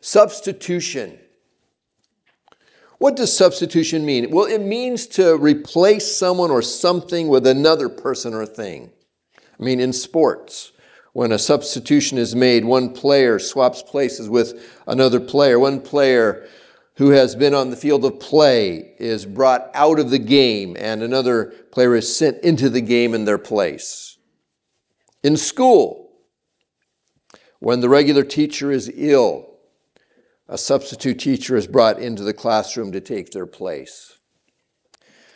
Substitution. What does substitution mean? Well, it means to replace someone or something with another person or thing. I mean, in sports, when a substitution is made, one player swaps places with another player. One player who has been on the field of play is brought out of the game, and another player is sent into the game in their place. In school, when the regular teacher is ill, a substitute teacher is brought into the classroom to take their place.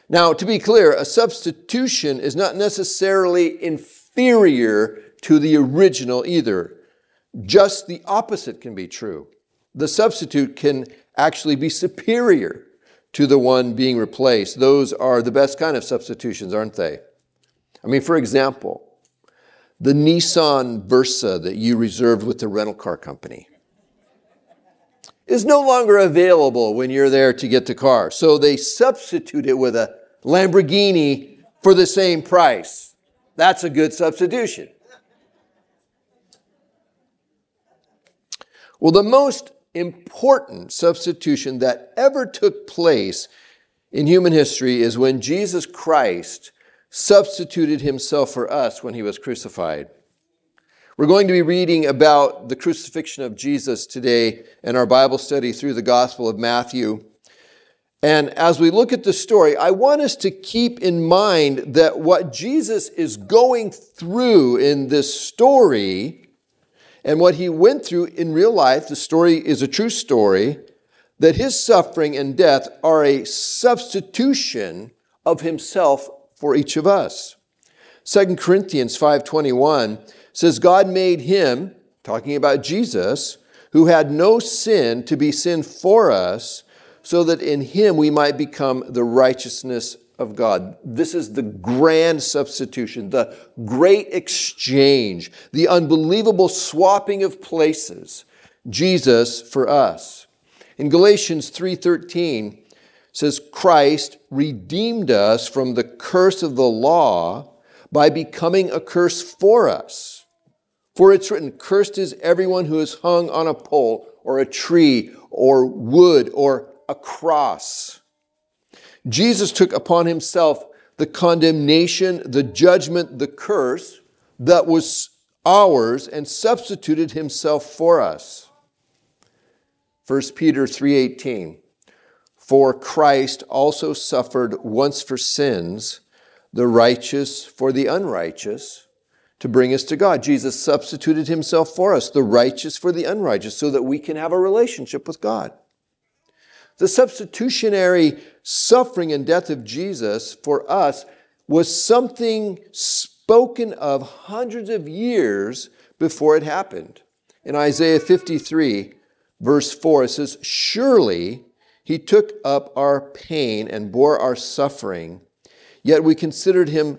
Now, to be clear, a substitution is not necessarily inferior to the original either. Just the opposite can be true. The substitute can actually be superior to the one being replaced. Those are the best kind of substitutions, aren't they? I mean, for example, the Nissan Versa that you reserved with the rental car company is no longer available when you're there to get the car. So they substitute it with a Lamborghini for the same price. That's a good substitution. Well, the most important substitution that ever took place in human history is when Jesus Christ substituted himself for us when he was crucified. We're going to be reading about the crucifixion of Jesus today in our Bible study through the Gospel of Matthew. And as we look at the story, I want us to keep in mind that what Jesus is going through in this story and what he went through in real life, the story is a true story, that his suffering and death are a substitution of himself for each of us. 2 Corinthians 5:21 says God made him, talking about Jesus, who had no sin to be sin for us, so that in him we might become the righteousness of God. This is the grand substitution, the great exchange, the unbelievable swapping of places. Jesus for us. In Galatians 3:13 says Christ redeemed us from the curse of the law by becoming a curse for us. For it's written, Cursed is everyone who is hung on a pole or a tree or wood or a cross. Jesus took upon himself the condemnation, the judgment, the curse that was ours and substituted himself for us. 1 Peter 3:18 For Christ also suffered once for sins, the righteous for the unrighteous to bring us to God. Jesus substituted himself for us, the righteous for the unrighteous, so that we can have a relationship with God. The substitutionary suffering and death of Jesus for us was something spoken of hundreds of years before it happened. In Isaiah 53, verse 4, it says, Surely he took up our pain and bore our suffering, yet we considered him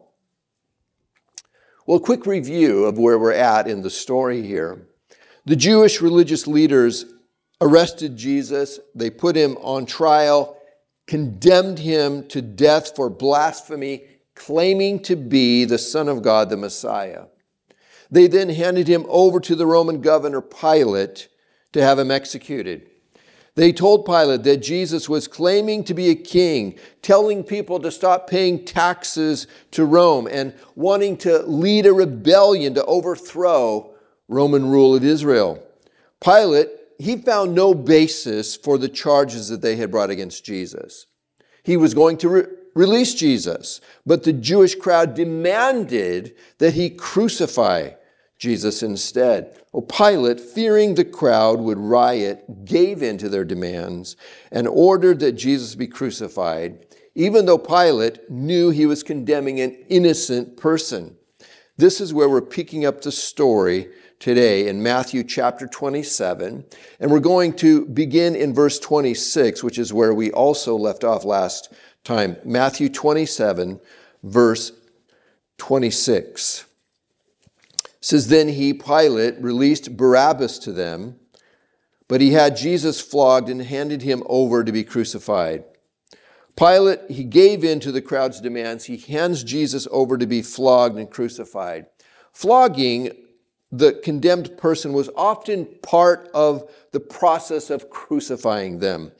Well, quick review of where we're at in the story here. The Jewish religious leaders arrested Jesus, they put him on trial, condemned him to death for blasphemy, claiming to be the Son of God, the Messiah. They then handed him over to the Roman governor Pilate to have him executed. They told Pilate that Jesus was claiming to be a king, telling people to stop paying taxes to Rome, and wanting to lead a rebellion to overthrow Roman rule of Israel. Pilate, he found no basis for the charges that they had brought against Jesus. He was going to re- release Jesus, but the Jewish crowd demanded that he crucify Jesus instead. Well, Pilate, fearing the crowd would riot, gave in to their demands and ordered that Jesus be crucified, even though Pilate knew he was condemning an innocent person. This is where we're picking up the story today in Matthew chapter 27. And we're going to begin in verse 26, which is where we also left off last time. Matthew 27, verse 26. Says, Then he, Pilate, released Barabbas to them, but he had Jesus flogged and handed him over to be crucified. Pilate, he gave in to the crowd's demands. He hands Jesus over to be flogged and crucified. Flogging the condemned person was often part of the process of crucifying them.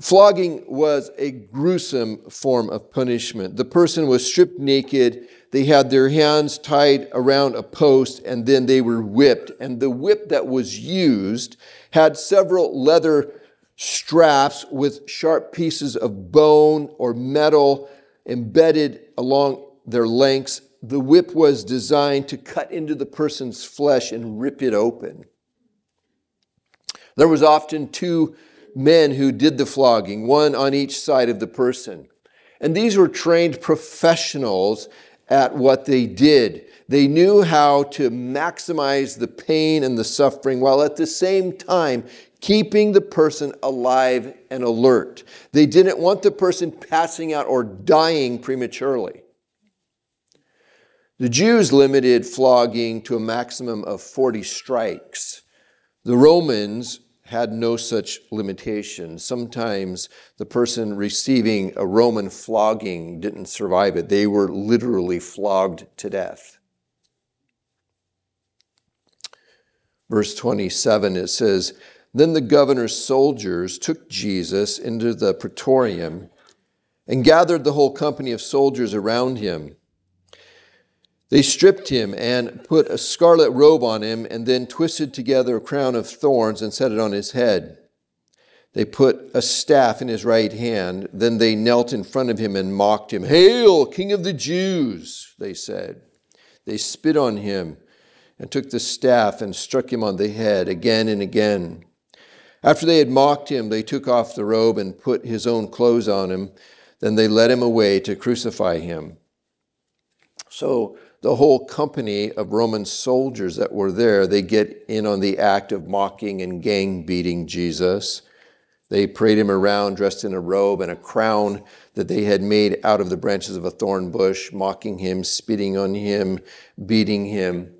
Flogging was a gruesome form of punishment. The person was stripped naked, they had their hands tied around a post, and then they were whipped. And the whip that was used had several leather straps with sharp pieces of bone or metal embedded along their lengths the whip was designed to cut into the person's flesh and rip it open. There was often two men who did the flogging, one on each side of the person. And these were trained professionals at what they did. They knew how to maximize the pain and the suffering while at the same time keeping the person alive and alert. They didn't want the person passing out or dying prematurely. The Jews limited flogging to a maximum of 40 strikes. The Romans had no such limitation. Sometimes the person receiving a Roman flogging didn't survive it, they were literally flogged to death. Verse 27, it says, Then the governor's soldiers took Jesus into the praetorium and gathered the whole company of soldiers around him. They stripped him and put a scarlet robe on him, and then twisted together a crown of thorns and set it on his head. They put a staff in his right hand. Then they knelt in front of him and mocked him. Hail, King of the Jews, they said. They spit on him and took the staff and struck him on the head again and again. After they had mocked him, they took off the robe and put his own clothes on him. Then they led him away to crucify him. So the whole company of Roman soldiers that were there, they get in on the act of mocking and gang beating Jesus. They parade him around dressed in a robe and a crown that they had made out of the branches of a thorn bush, mocking him, spitting on him, beating him.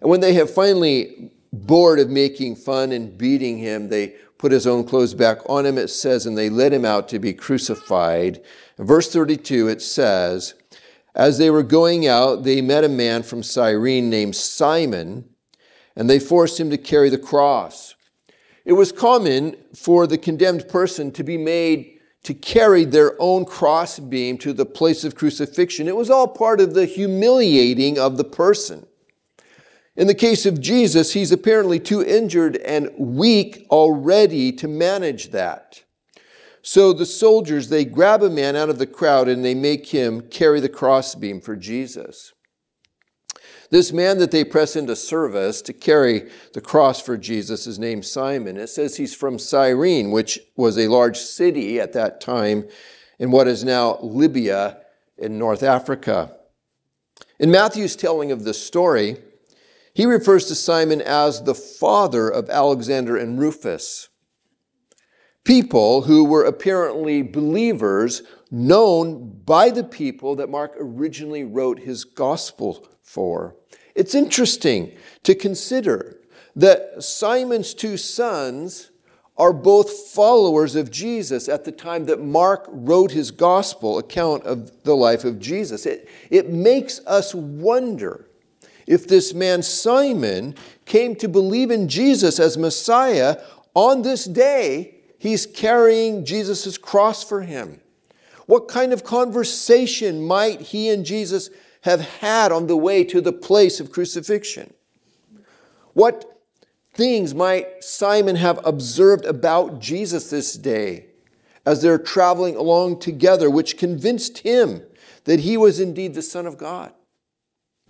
And when they have finally bored of making fun and beating him, they put his own clothes back on him, it says, and they led him out to be crucified. In verse 32, it says, as they were going out, they met a man from Cyrene named Simon, and they forced him to carry the cross. It was common for the condemned person to be made to carry their own crossbeam to the place of crucifixion. It was all part of the humiliating of the person. In the case of Jesus, he's apparently too injured and weak already to manage that. So the soldiers, they grab a man out of the crowd and they make him carry the crossbeam for Jesus. This man that they press into service to carry the cross for Jesus is named Simon. It says he's from Cyrene, which was a large city at that time in what is now Libya in North Africa. In Matthew's telling of the story, he refers to Simon as the father of Alexander and Rufus people who were apparently believers known by the people that Mark originally wrote his gospel for. It's interesting to consider that Simon's two sons are both followers of Jesus at the time that Mark wrote his gospel account of the life of Jesus. It, it makes us wonder if this man Simon came to believe in Jesus as Messiah on this day He's carrying Jesus' cross for him. What kind of conversation might he and Jesus have had on the way to the place of crucifixion? What things might Simon have observed about Jesus this day as they're traveling along together, which convinced him that he was indeed the Son of God?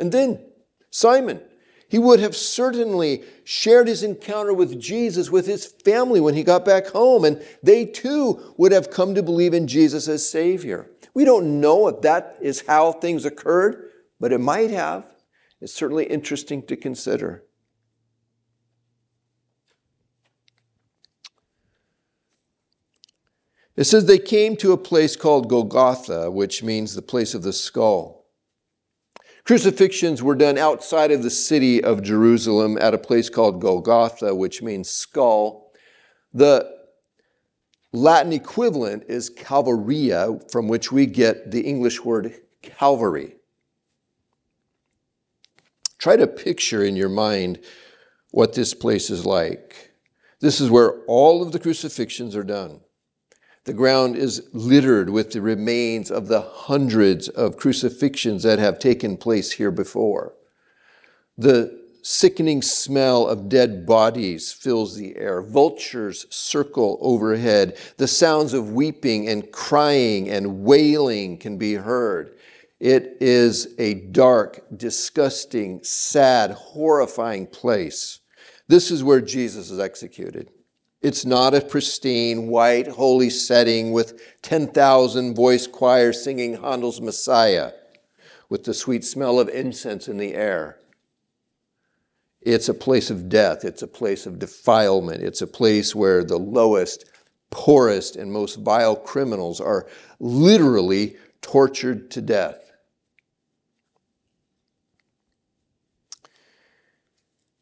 And then, Simon, he would have certainly shared his encounter with Jesus with his family when he got back home, and they too would have come to believe in Jesus as Savior. We don't know if that is how things occurred, but it might have. It's certainly interesting to consider. It says they came to a place called Golgotha, which means the place of the skull. Crucifixions were done outside of the city of Jerusalem at a place called Golgotha, which means skull. The Latin equivalent is Calvaria, from which we get the English word Calvary. Try to picture in your mind what this place is like. This is where all of the crucifixions are done. The ground is littered with the remains of the hundreds of crucifixions that have taken place here before. The sickening smell of dead bodies fills the air. Vultures circle overhead. The sounds of weeping and crying and wailing can be heard. It is a dark, disgusting, sad, horrifying place. This is where Jesus is executed. It's not a pristine, white, holy setting with 10,000 voice choirs singing Handel's Messiah with the sweet smell of incense in the air. It's a place of death. It's a place of defilement. It's a place where the lowest, poorest, and most vile criminals are literally tortured to death.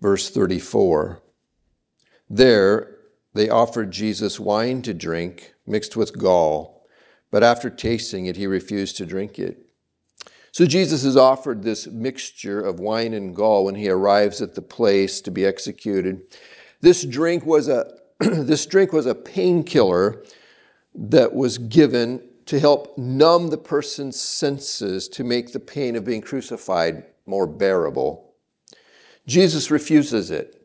Verse 34 There they offered Jesus wine to drink mixed with gall, but after tasting it, he refused to drink it. So Jesus is offered this mixture of wine and gall when he arrives at the place to be executed. This drink was a this drink was a painkiller that was given to help numb the person's senses to make the pain of being crucified more bearable. Jesus refuses it,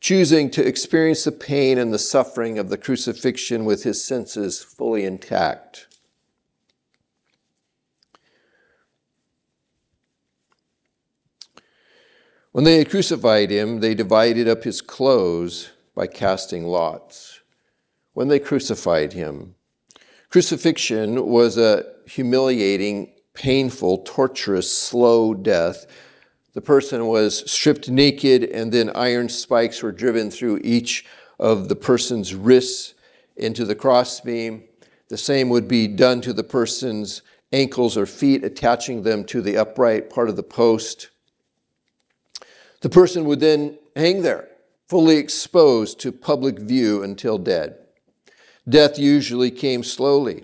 choosing to experience the pain and the suffering of the crucifixion with his senses fully intact. When they had crucified him, they divided up his clothes by casting lots. When they crucified him, crucifixion was a humiliating, painful, torturous, slow death the person was stripped naked, and then iron spikes were driven through each of the person's wrists into the crossbeam. The same would be done to the person's ankles or feet, attaching them to the upright part of the post. The person would then hang there, fully exposed to public view until dead. Death usually came slowly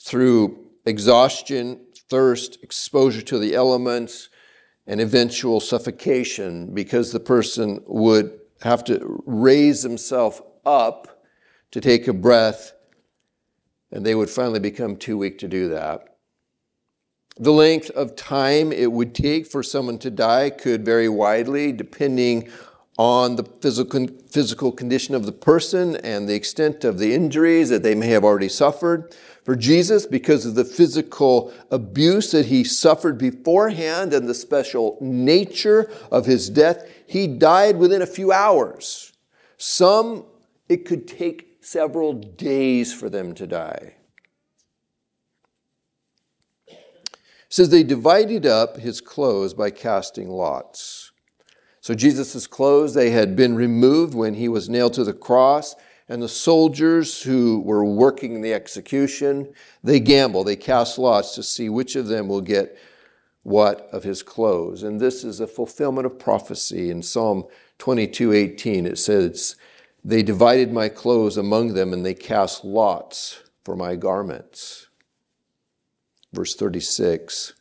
through exhaustion, thirst, exposure to the elements, and eventual suffocation because the person would have to raise himself up to take a breath, and they would finally become too weak to do that. The length of time it would take for someone to die could vary widely depending on the physical, physical condition of the person and the extent of the injuries that they may have already suffered for Jesus because of the physical abuse that he suffered beforehand and the special nature of his death. He died within a few hours. Some, it could take several days for them to die. It says they divided up his clothes by casting lots. So Jesus' clothes, they had been removed when he was nailed to the cross and the soldiers who were working the execution, they gamble, they cast lots to see which of them will get what of his clothes. And this is a fulfillment of prophecy. In Psalm 22 18, it says, They divided my clothes among them, and they cast lots for my garments. Verse 36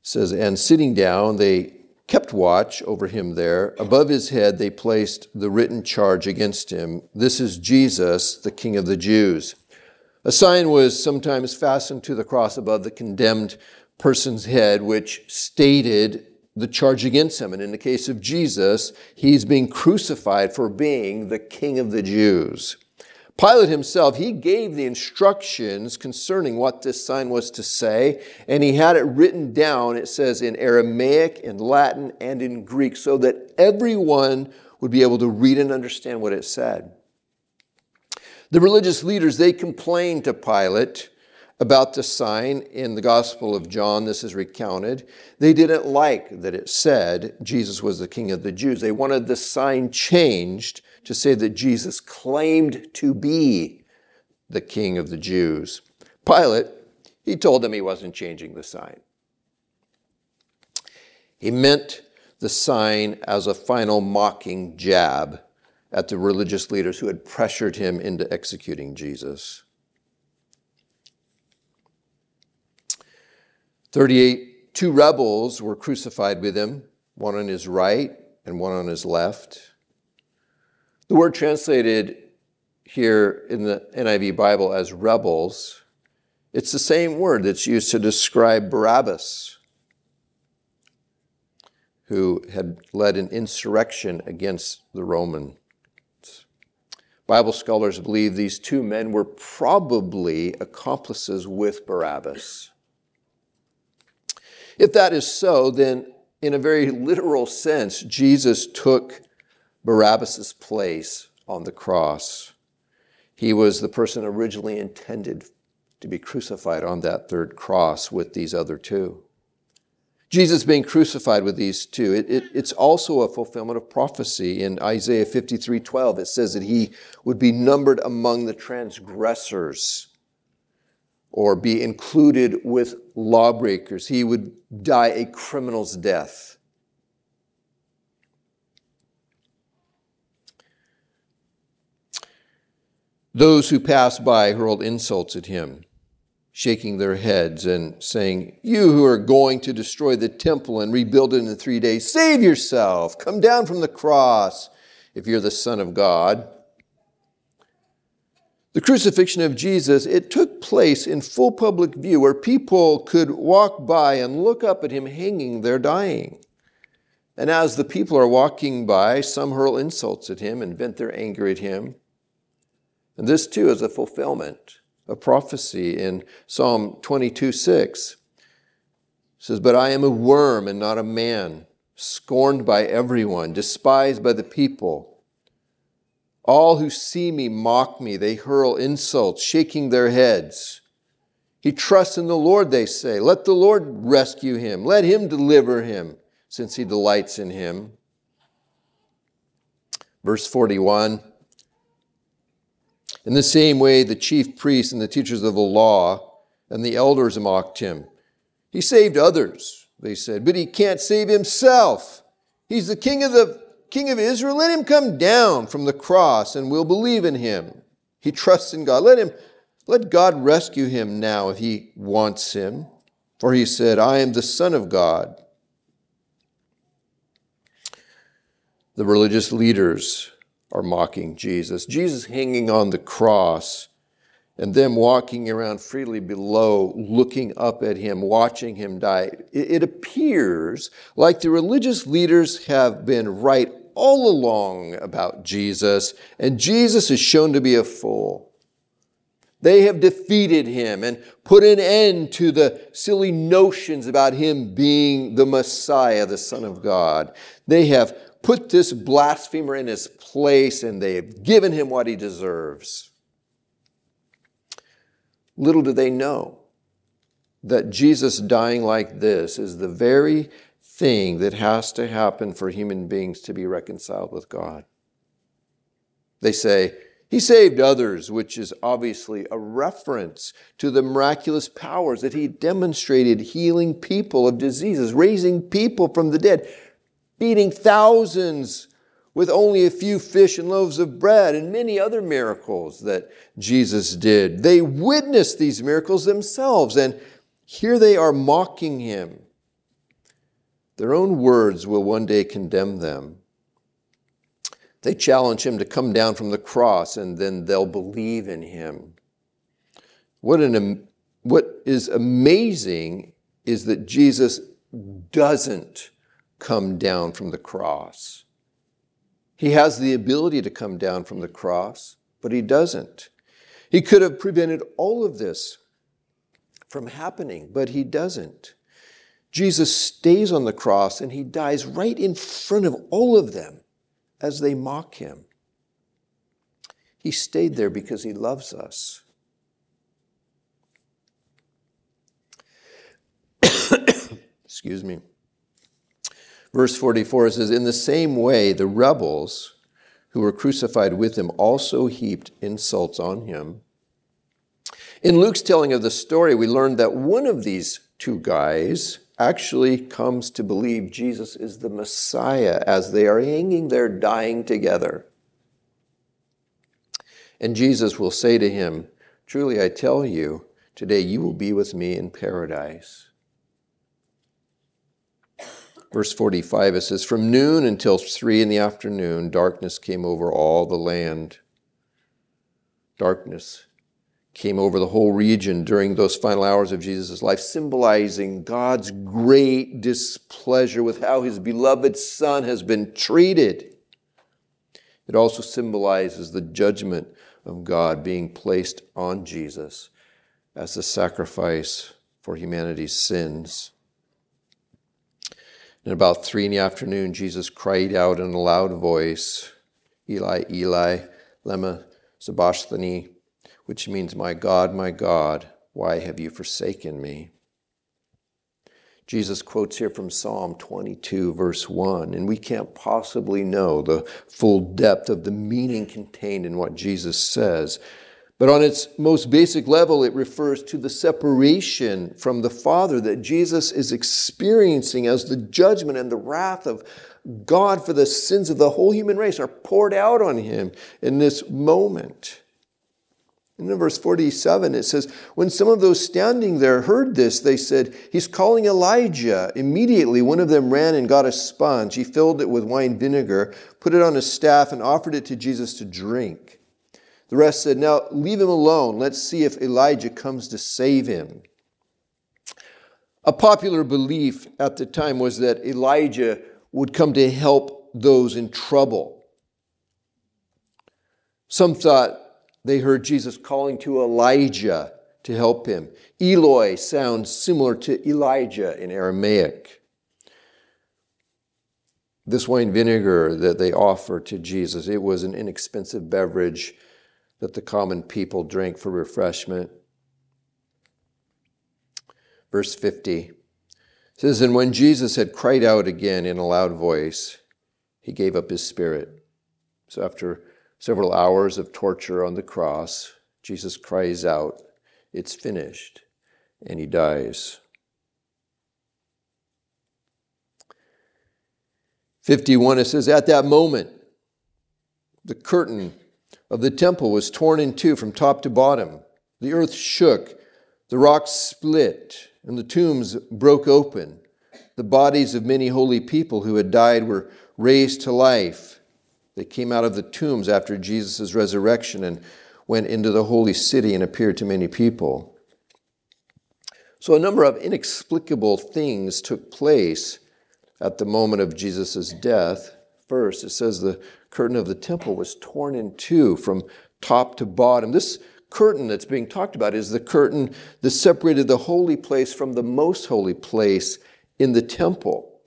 says, And sitting down, they kept watch over him there. Above his head, they placed the written charge against him This is Jesus, the King of the Jews. A sign was sometimes fastened to the cross above the condemned person's head, which stated the charge against him. And in the case of Jesus, he's being crucified for being the King of the Jews. Pilate himself, he gave the instructions concerning what this sign was to say, and he had it written down, it says in Aramaic, in Latin, and in Greek, so that everyone would be able to read and understand what it said. The religious leaders, they complained to Pilate about the sign in the Gospel of John, this is recounted. They didn't like that it said Jesus was the King of the Jews. They wanted the sign changed to say that Jesus claimed to be the King of the Jews. Pilate, he told them he wasn't changing the sign. He meant the sign as a final mocking jab at the religious leaders who had pressured him into executing Jesus. 38, two rebels were crucified with him, one on his right and one on his left. The word translated here in the NIV Bible as rebels, it's the same word that's used to describe Barabbas, who had led an insurrection against the Romans. Bible scholars believe these two men were probably accomplices with Barabbas. If that is so, then in a very literal sense, Jesus took Barabbas' place on the cross. He was the person originally intended to be crucified on that third cross with these other two. Jesus being crucified with these two, it, it, it's also a fulfillment of prophecy. In Isaiah 53 12, it says that he would be numbered among the transgressors or be included with lawbreakers. He would die a criminal's death. Those who passed by hurled insults at him, shaking their heads and saying, You who are going to destroy the temple and rebuild it in three days, save yourself. Come down from the cross if you're the Son of God. The crucifixion of Jesus, it took place in full public view where people could walk by and look up at him hanging there dying. And as the people are walking by, some hurl insults at him and vent their anger at him. And this too is a fulfillment of prophecy in Psalm 22 6. It says, But I am a worm and not a man, scorned by everyone, despised by the people. All who see me mock me. They hurl insults, shaking their heads. He trusts in the Lord, they say. Let the Lord rescue him. Let him deliver him, since he delights in him. Verse 41 In the same way, the chief priests and the teachers of the law and the elders mocked him. He saved others, they said, but he can't save himself. He's the king of the King of Israel, let him come down from the cross and we'll believe in him. He trusts in God. Let him let God rescue him now if he wants him. For he said, I am the Son of God. The religious leaders are mocking Jesus. Jesus hanging on the cross and them walking around freely below, looking up at him, watching him die. It, appears like the religious leaders have been right all along about Jesus, and Jesus is shown to be a fool. They have defeated him and put an end to the silly notions about him being the Messiah, the Son of God. They have put this blasphemer in his place and they have given him what he deserves. Little do they know that Jesus dying like this is the very thing that has to happen for human beings to be reconciled with God. They say, He saved others, which is obviously a reference to the miraculous powers that He demonstrated healing people of diseases, raising people from the dead, feeding thousands with only a few fish and loaves of bread, and many other miracles that Jesus did. They witnessed these miracles themselves, and here they are mocking Him their own words will one day condemn them. They challenge him to come down from the cross and then they'll believe in him. What, an, what is amazing is that Jesus doesn't come down from the cross. He has the ability to come down from the cross, but he doesn't. He could have prevented all of this from happening, but he doesn't. Jesus stays on the cross and he dies right in front of all of them as they mock him. He stayed there because he loves us. Excuse me. Verse 44 says, In the same way, the rebels who were crucified with him also heaped insults on him. In Luke's telling of the story, we learned that one of these two guys actually comes to believe Jesus is the Messiah as they are hanging there dying together. And Jesus will say to him, Truly I tell you, today you will be with me in paradise. Verse 45, it says, From noon until three in the afternoon, darkness came over all the land. Darkness came over the whole region during those final hours of Jesus' life, symbolizing God's great displeasure with how his beloved Son has been treated. It also symbolizes the judgment of God being placed on Jesus as the sacrifice for humanity's sins. And about three in the afternoon, Jesus cried out in a loud voice, Eli, Eli, lema sabachthani, which means, My God, my God, why have you forsaken me? Jesus quotes here from Psalm 22, verse 1, and we can't possibly know the full depth of the meaning contained in what Jesus says. But on its most basic level, it refers to the separation from the Father that Jesus is experiencing as the judgment and the wrath of God for the sins of the whole human race are poured out on him in this moment. In verse 47, it says, When some of those standing there heard this, they said, He's calling Elijah. Immediately, one of them ran and got a sponge. He filled it with wine vinegar, put it on a staff, and offered it to Jesus to drink. The rest said, Now leave him alone. Let's see if Elijah comes to save him. A popular belief at the time was that Elijah would come to help those in trouble. Some thought they heard Jesus calling to Elijah to help him. Eloi sounds similar to Elijah in Aramaic. This wine vinegar that they offer to Jesus, it was an inexpensive beverage that the common people drank for refreshment. Verse 50 says, And when Jesus had cried out again in a loud voice, he gave up his spirit. So after several hours of torture on the cross, Jesus cries out, It's finished, and he dies. 51, it says, At that moment, the curtain of the temple was torn in two from top to bottom. The earth shook, the rocks split, and the tombs broke open. The bodies of many holy people who had died were raised to life. They came out of the tombs after Jesus' resurrection and went into the holy city and appeared to many people. So, a number of inexplicable things took place at the moment of Jesus' death. First, it says the curtain of the temple was torn in two from top to bottom. This curtain that's being talked about is the curtain that separated the holy place from the most holy place in the temple.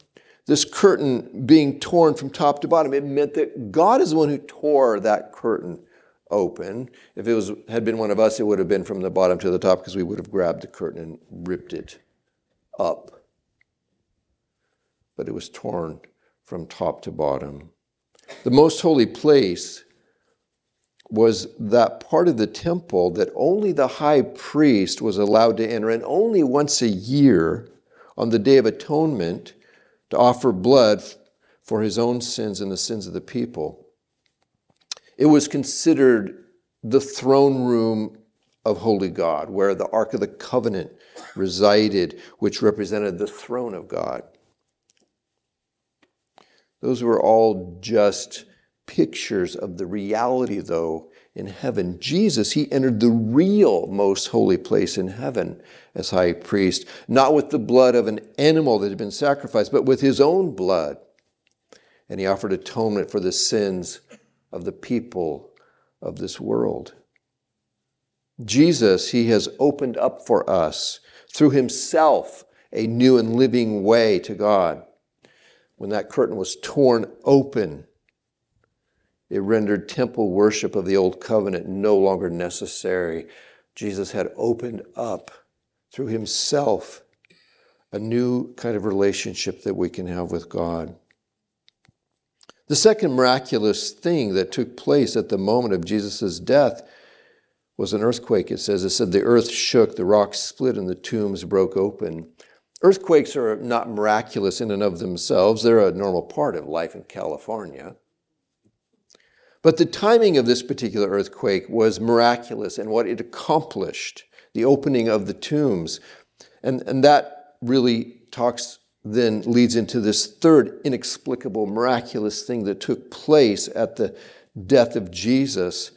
This curtain being torn from top to bottom, it meant that God is the one who tore that curtain open. If it was, had been one of us, it would have been from the bottom to the top because we would have grabbed the curtain and ripped it up. But it was torn from top to bottom. The most holy place was that part of the temple that only the high priest was allowed to enter, and only once a year on the Day of Atonement to offer blood for his own sins and the sins of the people. It was considered the throne room of Holy God, where the Ark of the Covenant resided, which represented the throne of God. Those were all just pictures of the reality, though, in heaven. Jesus, he entered the real most holy place in heaven as high priest, not with the blood of an animal that had been sacrificed, but with his own blood. And he offered atonement for the sins of the people of this world. Jesus, he has opened up for us through himself a new and living way to God when that curtain was torn open, it rendered temple worship of the old covenant no longer necessary. Jesus had opened up through himself a new kind of relationship that we can have with God. The second miraculous thing that took place at the moment of Jesus' death was an earthquake. It says, it said the earth shook, the rocks split, and the tombs broke open. Earthquakes are not miraculous in and of themselves, they're a normal part of life in California. But the timing of this particular earthquake was miraculous and what it accomplished the opening of the tombs. And, and that really talks then leads into this third inexplicable, miraculous thing that took place at the death of Jesus.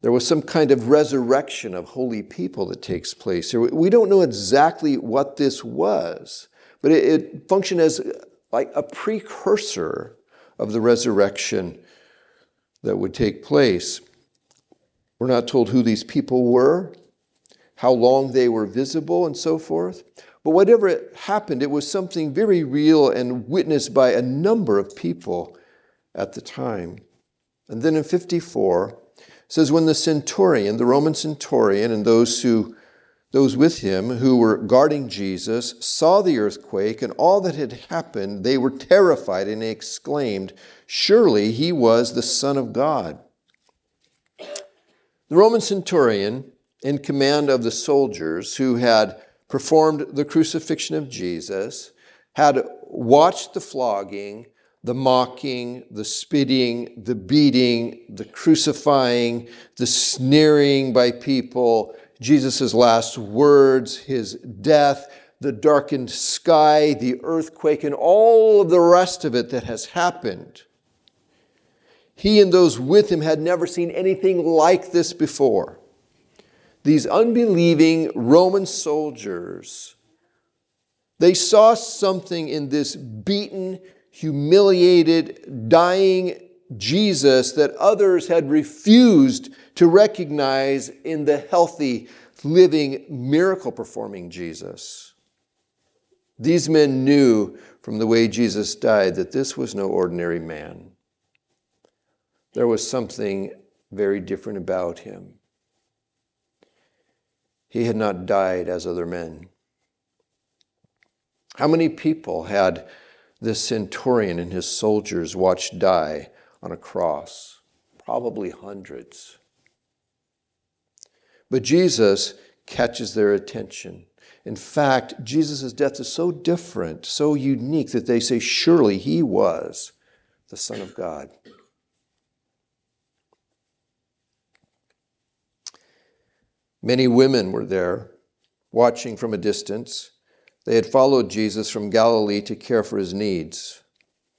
There was some kind of resurrection of holy people that takes place. We don't know exactly what this was, but it, it functioned as like a precursor of the resurrection that would take place. We're not told who these people were, how long they were visible, and so forth. But whatever happened, it was something very real and witnessed by a number of people at the time. And then in 54, says, When the centurion, the Roman centurion, and those who those with him who were guarding Jesus saw the earthquake and all that had happened, they were terrified and they exclaimed, Surely he was the Son of God. The Roman centurion, in command of the soldiers who had performed the crucifixion of Jesus, had watched the flogging, the mocking, the spitting, the beating, the crucifying, the sneering by people, Jesus' last words, his death, the darkened sky, the earthquake, and all of the rest of it that has happened. He and those with him had never seen anything like this before these unbelieving Roman soldiers, they saw something in this beaten, humiliated, dying Jesus that others had refused to recognize in the healthy, living, miracle performing Jesus. These men knew from the way Jesus died that this was no ordinary man. There was something very different about him. He had not died as other men. How many people had this centurion and his soldiers watched die on a cross? Probably hundreds. But Jesus catches their attention. In fact, Jesus' death is so different, so unique, that they say, surely he was the Son of God. Many women were there, watching from a distance. They had followed Jesus from Galilee to care for his needs.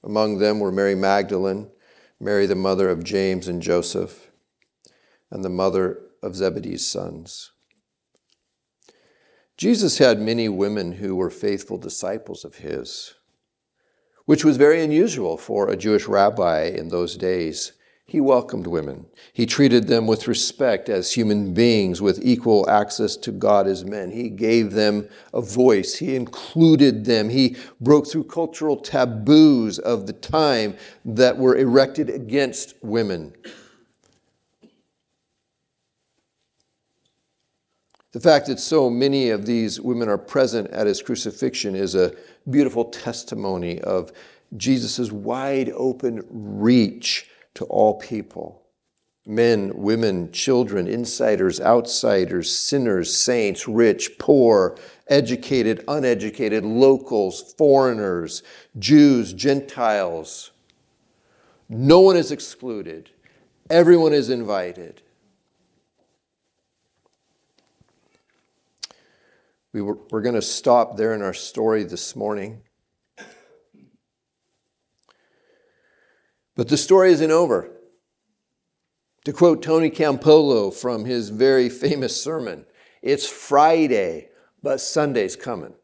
Among them were Mary Magdalene, Mary, the mother of James and Joseph, and the mother of Zebedee's sons. Jesus had many women who were faithful disciples of his, which was very unusual for a Jewish rabbi in those days. He welcomed women. He treated them with respect as human beings with equal access to God as men. He gave them a voice. He included them. He broke through cultural taboos of the time that were erected against women. The fact that so many of these women are present at his crucifixion is a beautiful testimony of Jesus' wide open reach to all people men, women, children, insiders, outsiders, sinners, saints, rich, poor, educated, uneducated, locals, foreigners, Jews, Gentiles. No one is excluded, everyone is invited. We were, we're going to stop there in our story this morning. But the story isn't over. To quote Tony Campolo from his very famous sermon, it's Friday, but Sunday's coming.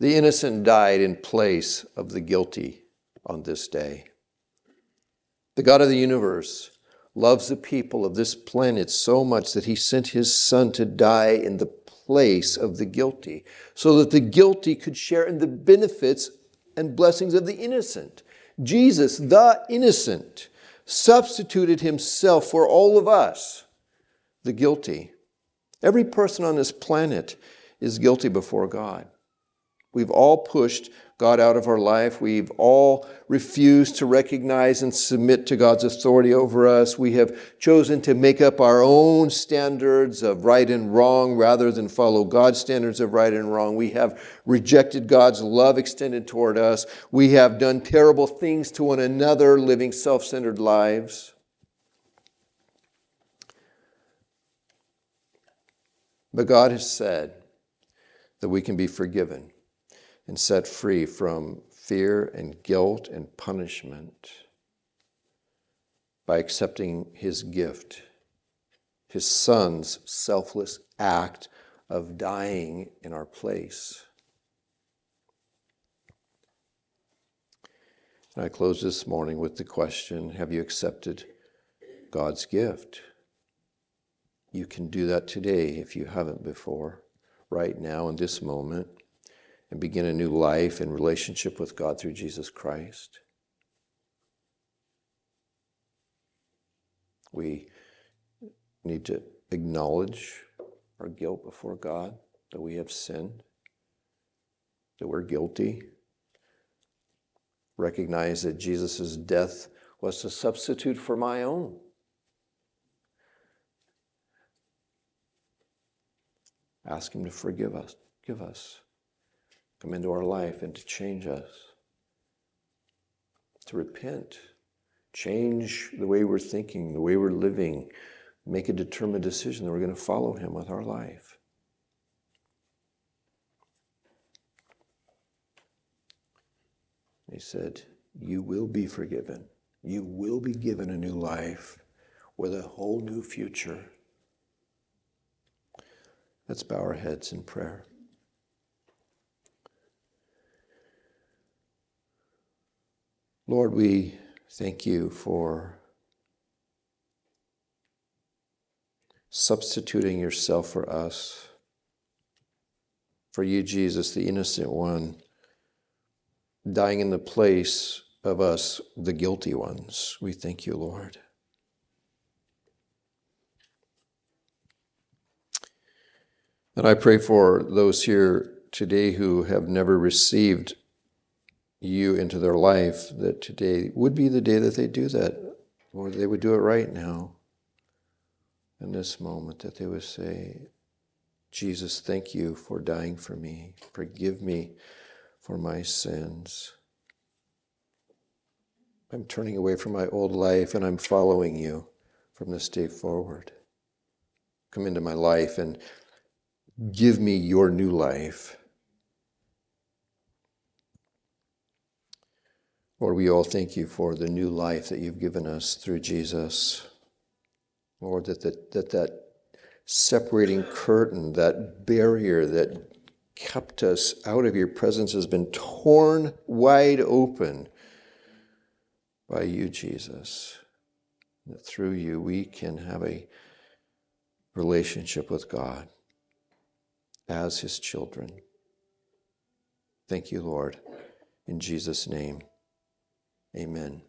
The innocent died in place of the guilty on this day. The God of the universe loves the people of this planet so much that he sent his son to die in the place of the guilty, so that the guilty could share in the benefits and blessings of the innocent. Jesus, the innocent, substituted himself for all of us, the guilty, Every person on this planet is guilty before God. We've all pushed God out of our life. We've all refused to recognize and submit to God's authority over us. We have chosen to make up our own standards of right and wrong rather than follow God's standards of right and wrong. We have rejected God's love extended toward us. We have done terrible things to one another, living self centered lives. But God has said that we can be forgiven and set free from fear and guilt and punishment by accepting His gift, His Son's selfless act of dying in our place. And I close this morning with the question Have you accepted God's gift? You can do that today if you haven't before, right now in this moment and begin a new life in relationship with God through Jesus Christ. We need to acknowledge our guilt before God, that we have sinned, that we're guilty. Recognize that Jesus' death was a substitute for my own. Ask Him to forgive us, give us come into our life and to change us, to repent, change the way we're thinking, the way we're living, make a determined decision that we're going to follow Him with our life. He said, You will be forgiven. You will be given a new life with a whole new future. Let's bow our heads in prayer. Lord, we thank you for substituting yourself for us, for you, Jesus, the innocent one, dying in the place of us, the guilty ones. We thank you, Lord. And I pray for those here today who have never received you into their life, that today would be the day that they do that, or they would do it right now, in this moment, that they would say, Jesus, thank you for dying for me. Forgive me for my sins. I'm turning away from my old life and I'm following you from this day forward. Come into my life and give me your new life. Lord, we all thank you for the new life that you've given us through Jesus. Lord, that that, that, that separating curtain, that barrier that kept us out of your presence has been torn wide open by you, Jesus. That through you we can have a relationship with God as his children. Thank you, Lord. In Jesus' name. Amen.